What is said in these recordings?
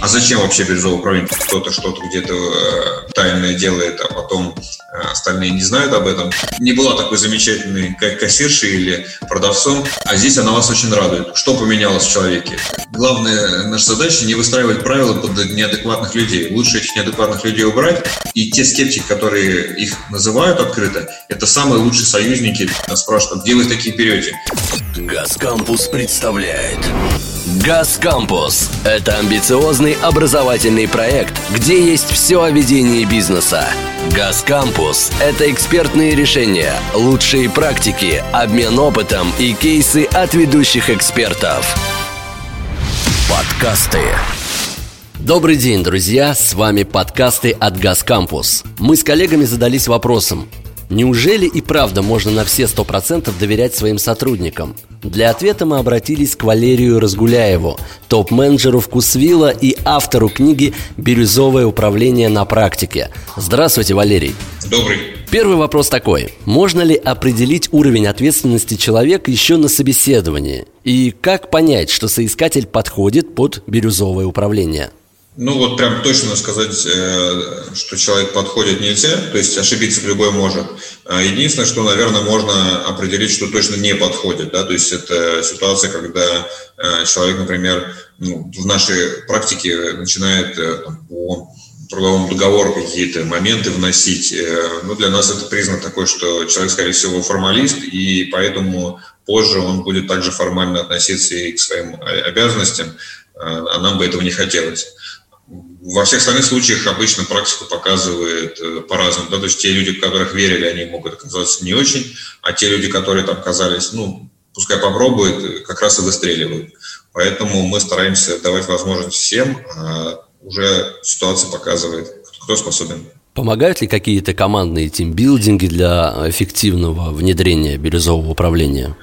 А зачем вообще бирюзовое управление? Кто-то что-то где-то э, тайное делает, а потом э, остальные не знают об этом. Не была такой замечательной как кассиршей или продавцом, а здесь она вас очень радует. Что поменялось в человеке? Главная наша задача не выстраивать правила под неадекватных людей. Лучше этих неадекватных людей убрать. И те скептики, которые их называют открыто, это самые лучшие союзники. Нас спрашивают, где вы такие берете? Газ Кампус представляет Газ Кампус – это амбициозный образовательный проект, где есть все о ведении бизнеса. Газ Кампус – это экспертные решения, лучшие практики, обмен опытом и кейсы от ведущих экспертов. Подкасты Добрый день, друзья! С вами подкасты от Газ Кампус. Мы с коллегами задались вопросом, Неужели и правда можно на все сто процентов доверять своим сотрудникам? Для ответа мы обратились к Валерию Разгуляеву, топ-менеджеру Вкусвилла и автору книги «Бирюзовое управление на практике». Здравствуйте, Валерий. Добрый. Первый вопрос такой. Можно ли определить уровень ответственности человека еще на собеседовании? И как понять, что соискатель подходит под бирюзовое управление? Ну вот прям точно сказать, э, что человек подходит нельзя, то есть ошибиться любой может. А единственное, что, наверное, можно определить, что точно не подходит, да, то есть это ситуация, когда э, человек, например, ну, в нашей практике начинает э, там, по трудовому договору какие-то моменты вносить. Ну, для нас это признак такой, что человек, скорее всего, формалист, и поэтому позже он будет также формально относиться и к своим обязанностям, а нам бы этого не хотелось. Во всех остальных случаях обычно практика показывает э, по-разному. Да? То есть те люди, в которых верили, они могут оказаться не очень, а те люди, которые там казались, ну, пускай попробуют, как раз и выстреливают. Поэтому мы стараемся давать возможность всем, а уже ситуация показывает, кто способен. Помогают ли какие-то командные тимбилдинги для эффективного внедрения бирюзового управления?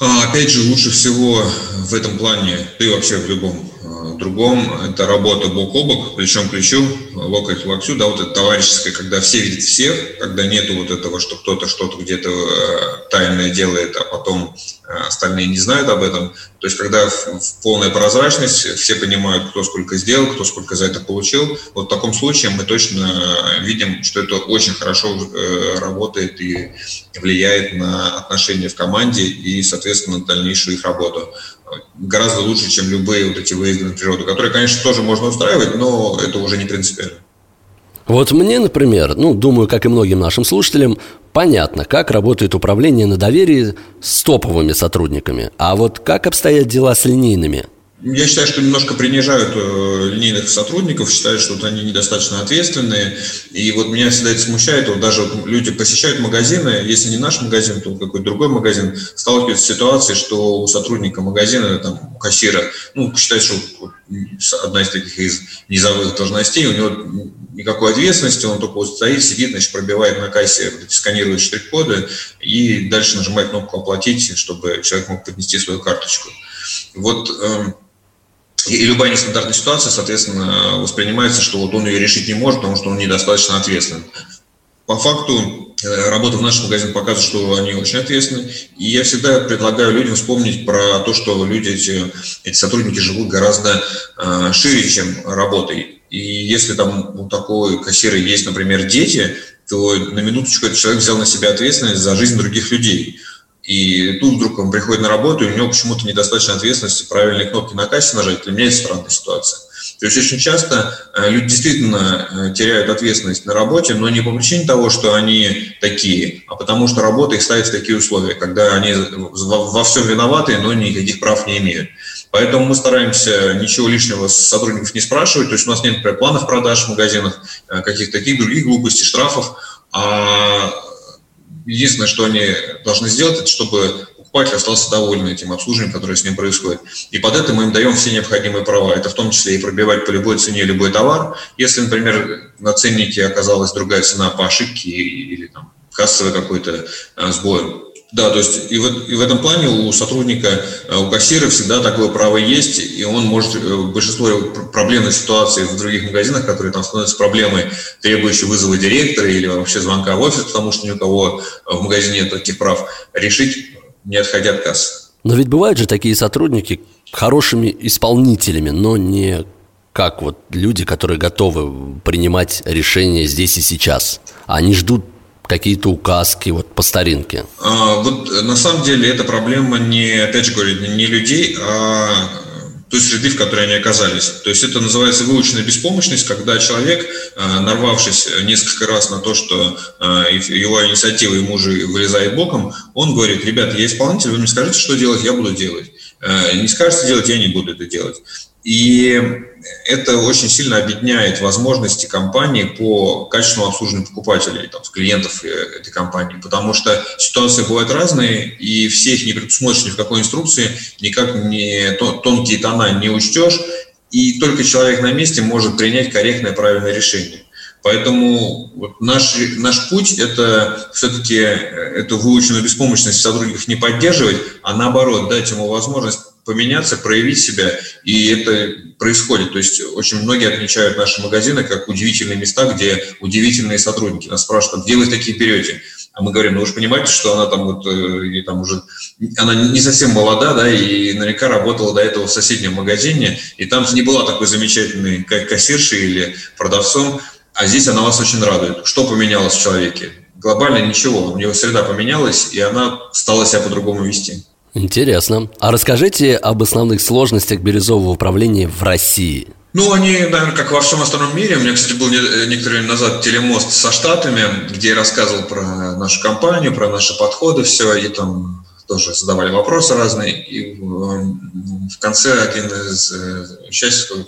А, опять же, лучше всего в этом плане, да и вообще в любом а, другом, это работа бок о бок, плечом к плечу, локоть к локтю, да, вот это товарищеское, когда все видят всех, когда нету вот этого, что кто-то что-то где-то э, тайное делает, а потом э, остальные не знают об этом. То есть, когда в полная прозрачность, все понимают, кто сколько сделал, кто сколько за это получил. Вот в таком случае мы точно видим, что это очень хорошо э, работает и влияет на отношения в команде и, соответственно, дальнейшую их работу гораздо лучше, чем любые вот эти выезды на природу, которые, конечно, тоже можно устраивать, но это уже не принципиально. Вот мне, например, ну, думаю, как и многим нашим слушателям, понятно, как работает управление на доверии с топовыми сотрудниками. А вот как обстоят дела с линейными – я считаю, что немножко принижают э, линейных сотрудников, считают, что вот они недостаточно ответственные. И вот меня всегда это смущает. Вот даже вот люди посещают магазины, если не наш магазин, то какой-то другой магазин, сталкиваются с ситуацией, что у сотрудника магазина, там, у кассира, ну, считает, что одна из таких из низовых должностей, у него никакой ответственности, он только вот стоит, сидит, значит, пробивает на кассе, сканирует штрих-коды и дальше нажимает кнопку «Оплатить», чтобы человек мог поднести свою карточку. Вот эм, и любая нестандартная ситуация, соответственно, воспринимается, что вот он ее решить не может, потому что он недостаточно ответственен. По факту э, работа в нашем магазине показывает, что они очень ответственны. И я всегда предлагаю людям вспомнить про то, что люди, эти, эти сотрудники живут гораздо э, шире, чем работой. И если там у такой кассира есть, например, дети, то на минуточку этот человек взял на себя ответственность за жизнь других людей. И тут вдруг он приходит на работу, и у него почему-то недостаточно ответственности правильные кнопки на кассе нажать. Для меня это странная ситуация. То есть очень часто э, люди действительно э, теряют ответственность на работе, но не по причине того, что они такие, а потому что работа их ставит в такие условия, когда они во всем виноваты, но никаких прав не имеют. Поэтому мы стараемся ничего лишнего с сотрудников не спрашивать. То есть у нас нет например, планов продаж в магазинах, э, каких-то таких других глупостей, штрафов. А единственное, что они должны сделать, это чтобы покупатель остался доволен этим обслуживанием, которое с ним происходит. И под это мы им даем все необходимые права. Это в том числе и пробивать по любой цене любой товар. Если, например, на ценнике оказалась другая цена по ошибке или там, кассовый какой-то а, сбой, да, то есть и в, и в этом плане у сотрудника, э, у кассира всегда такое право есть, и он может э, большинство проблемных ситуаций в других магазинах, которые там становятся проблемой, требующей вызова директора или вообще звонка в офис, потому что ни у кого в магазине нет таких прав, решить, не отходя от кассы. Но ведь бывают же такие сотрудники хорошими исполнителями, но не как вот люди, которые готовы принимать решения здесь и сейчас. Они ждут какие-то указки вот по старинке? А, вот на самом деле эта проблема не, опять же говорю, не людей, а той среды, в которой они оказались. То есть это называется выученная беспомощность, когда человек, а, нарвавшись несколько раз на то, что а, его инициатива ему же вылезает боком, он говорит, ребята, я исполнитель, вы мне скажите, что делать, я буду делать. А, не скажете делать, я не буду это делать. И это очень сильно объединяет возможности компании по качественному обслуживанию покупателей, там, клиентов э, этой компании, потому что ситуации бывают разные, и все их не предусмотришь в какой инструкции, никак не тонкие тона не учтешь, и только человек на месте может принять корректное правильное решение. Поэтому вот наш, наш путь – это все-таки э, эту выученную беспомощность сотрудников не поддерживать, а наоборот дать ему возможность поменяться, проявить себя, и это происходит. То есть очень многие отмечают наши магазины как удивительные места, где удивительные сотрудники. Нас спрашивают, где вы такие берете? А мы говорим, ну вы же понимаете, что она там вот, э, и там уже, она не совсем молода, да, и наверняка работала до этого в соседнем магазине, и там не была такой замечательной кассиршей или продавцом, а здесь она вас очень радует. Что поменялось в человеке? Глобально ничего. У него среда поменялась, и она стала себя по-другому вести. Интересно. А расскажите об основных сложностях бирюзового управления в России. Ну, они, наверное, как во всем остальном мире. У меня, кстати, был некоторое время назад телемост со Штатами, где я рассказывал про нашу компанию, про наши подходы, все, и там тоже задавали вопросы разные. И в конце один из э, участников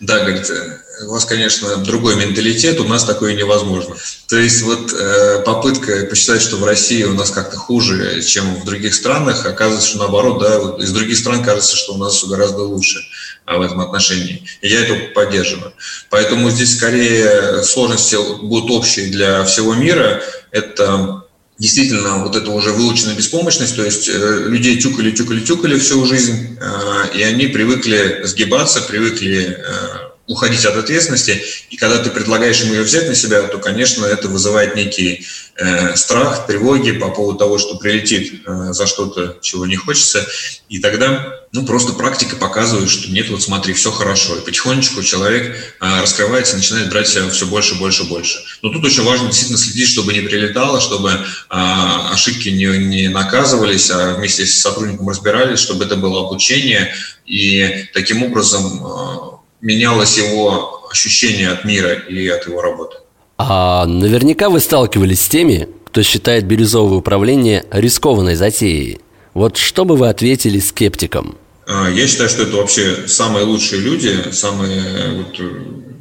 да, говорит, э, у вас, конечно, другой менталитет, у нас такое невозможно. То есть вот э, попытка посчитать, что в России у нас как-то хуже, чем в других странах, оказывается, что наоборот, да, вот из других стран кажется, что у нас все гораздо лучше а, в этом отношении. И я это поддерживаю. Поэтому здесь скорее сложности будут общие для всего мира. Это действительно вот это уже выученная беспомощность, то есть э, людей тюкали, тюкали, тюкали всю жизнь, э, и они привыкли сгибаться, привыкли э, уходить от ответственности, и когда ты предлагаешь ему ее взять на себя, то, конечно, это вызывает некий э, страх, тревоги по поводу того, что прилетит э, за что-то, чего не хочется, и тогда, ну, просто практика показывает, что нет, вот смотри, все хорошо, и потихонечку человек э, раскрывается, начинает брать себя все больше, больше, больше. Но тут очень важно действительно следить, чтобы не прилетало, чтобы э, ошибки не, не наказывались, а вместе с сотрудником разбирались, чтобы это было обучение, и таким образом э, менялось его ощущение от мира и от его работы. А наверняка вы сталкивались с теми, кто считает бирюзовое управление рискованной затеей. Вот что бы вы ответили скептикам? А, я считаю, что это вообще самые лучшие люди, самые вот,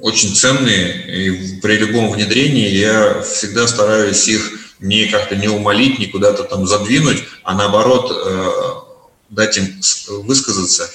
очень ценные. И при любом внедрении я всегда стараюсь их не как-то не умолить, не куда-то там задвинуть, а наоборот э, дать им высказаться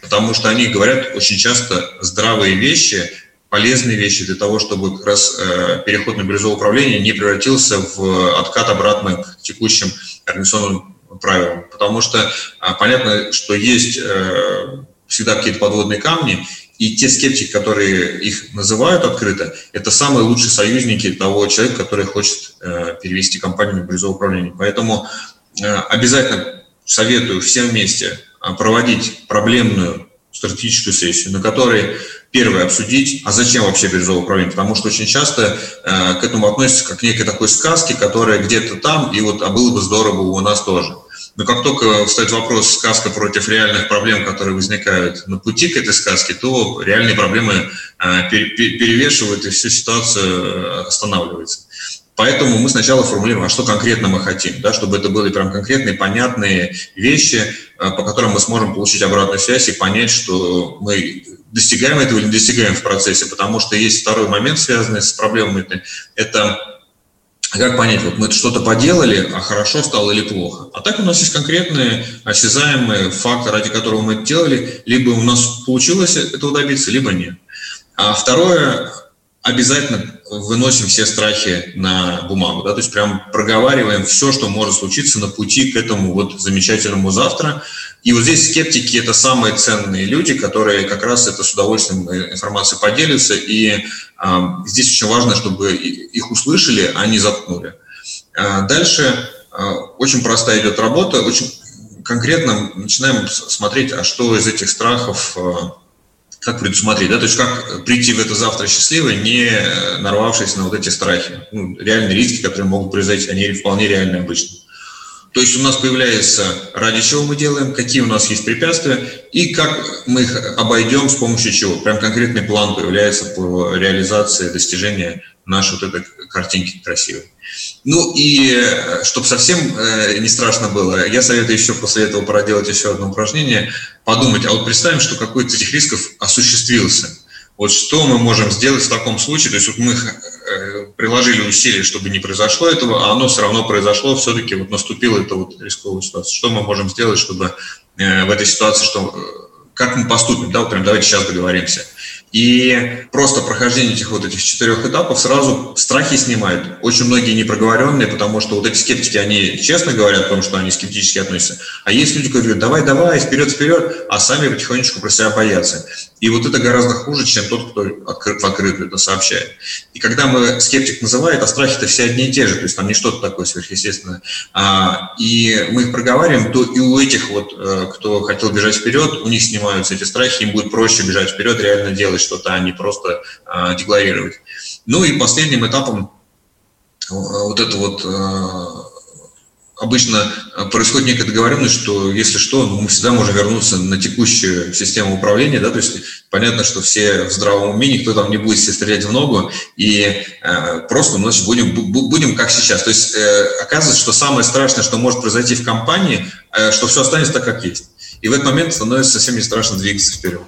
потому что они говорят очень часто здравые вещи, полезные вещи для того, чтобы как раз э, переход на бирюзовое управление не превратился в откат обратно к текущим организационным правилам. Потому что а, понятно, что есть э, всегда какие-то подводные камни, и те скептики, которые их называют открыто, это самые лучшие союзники того человека, который хочет э, перевести компанию на бирюзовое управление. Поэтому обязательно советую всем вместе проводить проблемную стратегическую сессию, на которой первое обсудить, а зачем вообще бирюзовое управление, потому что очень часто э, к этому относятся как к некой такой сказке, которая где-то там, и вот, а было бы здорово у нас тоже. Но как только встает вопрос сказка против реальных проблем, которые возникают на пути к этой сказке, то реальные проблемы э, перевешивают, и вся ситуация э, останавливается. Поэтому мы сначала формулируем, а что конкретно мы хотим, да, чтобы это были прям конкретные, понятные вещи, э, по которым мы сможем получить обратную связь и понять, что мы достигаем этого или не достигаем в процессе, потому что есть второй момент, связанный с проблемами, это как понять, вот мы что-то поделали, а хорошо стало или плохо. А так у нас есть конкретные осязаемые факты, ради которого мы это делали, либо у нас получилось этого добиться, либо нет. А второе, обязательно выносим все страхи на бумагу, да, то есть прям проговариваем все, что может случиться на пути к этому вот замечательному завтра. И вот здесь скептики – это самые ценные люди, которые как раз это с удовольствием информацией поделятся, и э, здесь очень важно, чтобы их услышали, а не заткнули. Э, дальше э, очень простая идет работа, очень конкретно начинаем смотреть, а что из этих страхов как предусмотреть, да, то есть как прийти в это завтра счастливо, не нарвавшись на вот эти страхи. Ну, реальные риски, которые могут произойти, они вполне реальны обычно. То есть у нас появляется, ради чего мы делаем, какие у нас есть препятствия и как мы их обойдем с помощью чего. Прям конкретный план появляется по реализации достижения нашей вот этой картинки красивой. Ну и э, чтобы совсем э, не страшно было, я советую еще после этого проделать еще одно упражнение, подумать, а вот представим, что какой-то из этих рисков осуществился. Вот что мы можем сделать в таком случае? То есть вот мы э, приложили усилия, чтобы не произошло этого, а оно все равно произошло, все-таки вот наступила эта вот рисковая ситуация. Что мы можем сделать, чтобы в этой ситуации, что, как мы поступим? Да, вот прям давайте сейчас договоримся. И просто прохождение этих вот этих четырех этапов сразу страхи снимает. Очень многие непроговоренные, потому что вот эти скептики, они честно говорят о том, что они скептически относятся. А есть люди, которые говорят, давай, давай, вперед, вперед, а сами потихонечку про себя боятся. И вот это гораздо хуже, чем тот, кто в открытую это сообщает. И когда мы скептик называет, а страхи-то все одни и те же, то есть там не что-то такое сверхъестественное, а, и мы их проговариваем, то и у этих вот, э, кто хотел бежать вперед, у них снимаются эти страхи, им будет проще бежать вперед, реально делать что-то, а не просто а, декларировать. Ну и последним этапом э, вот это вот э, обычно э, происходит некая договоренность, что если что, мы всегда можем вернуться на текущую систему управления, да, то есть понятно, что все в здравом уме, никто там не будет себе стрелять в ногу, и э, просто, значит, будем, будем как сейчас. То есть э, оказывается, что самое страшное, что может произойти в компании, э, что все останется так, как есть. И в этот момент становится совсем не страшно двигаться вперед.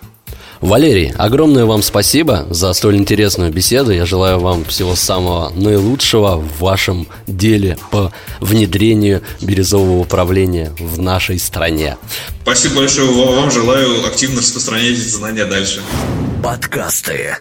Валерий, огромное вам спасибо за столь интересную беседу. Я желаю вам всего самого наилучшего в вашем деле по внедрению бирюзового управления в нашей стране. Спасибо большое вам. Желаю активно распространять эти знания дальше. Подкасты.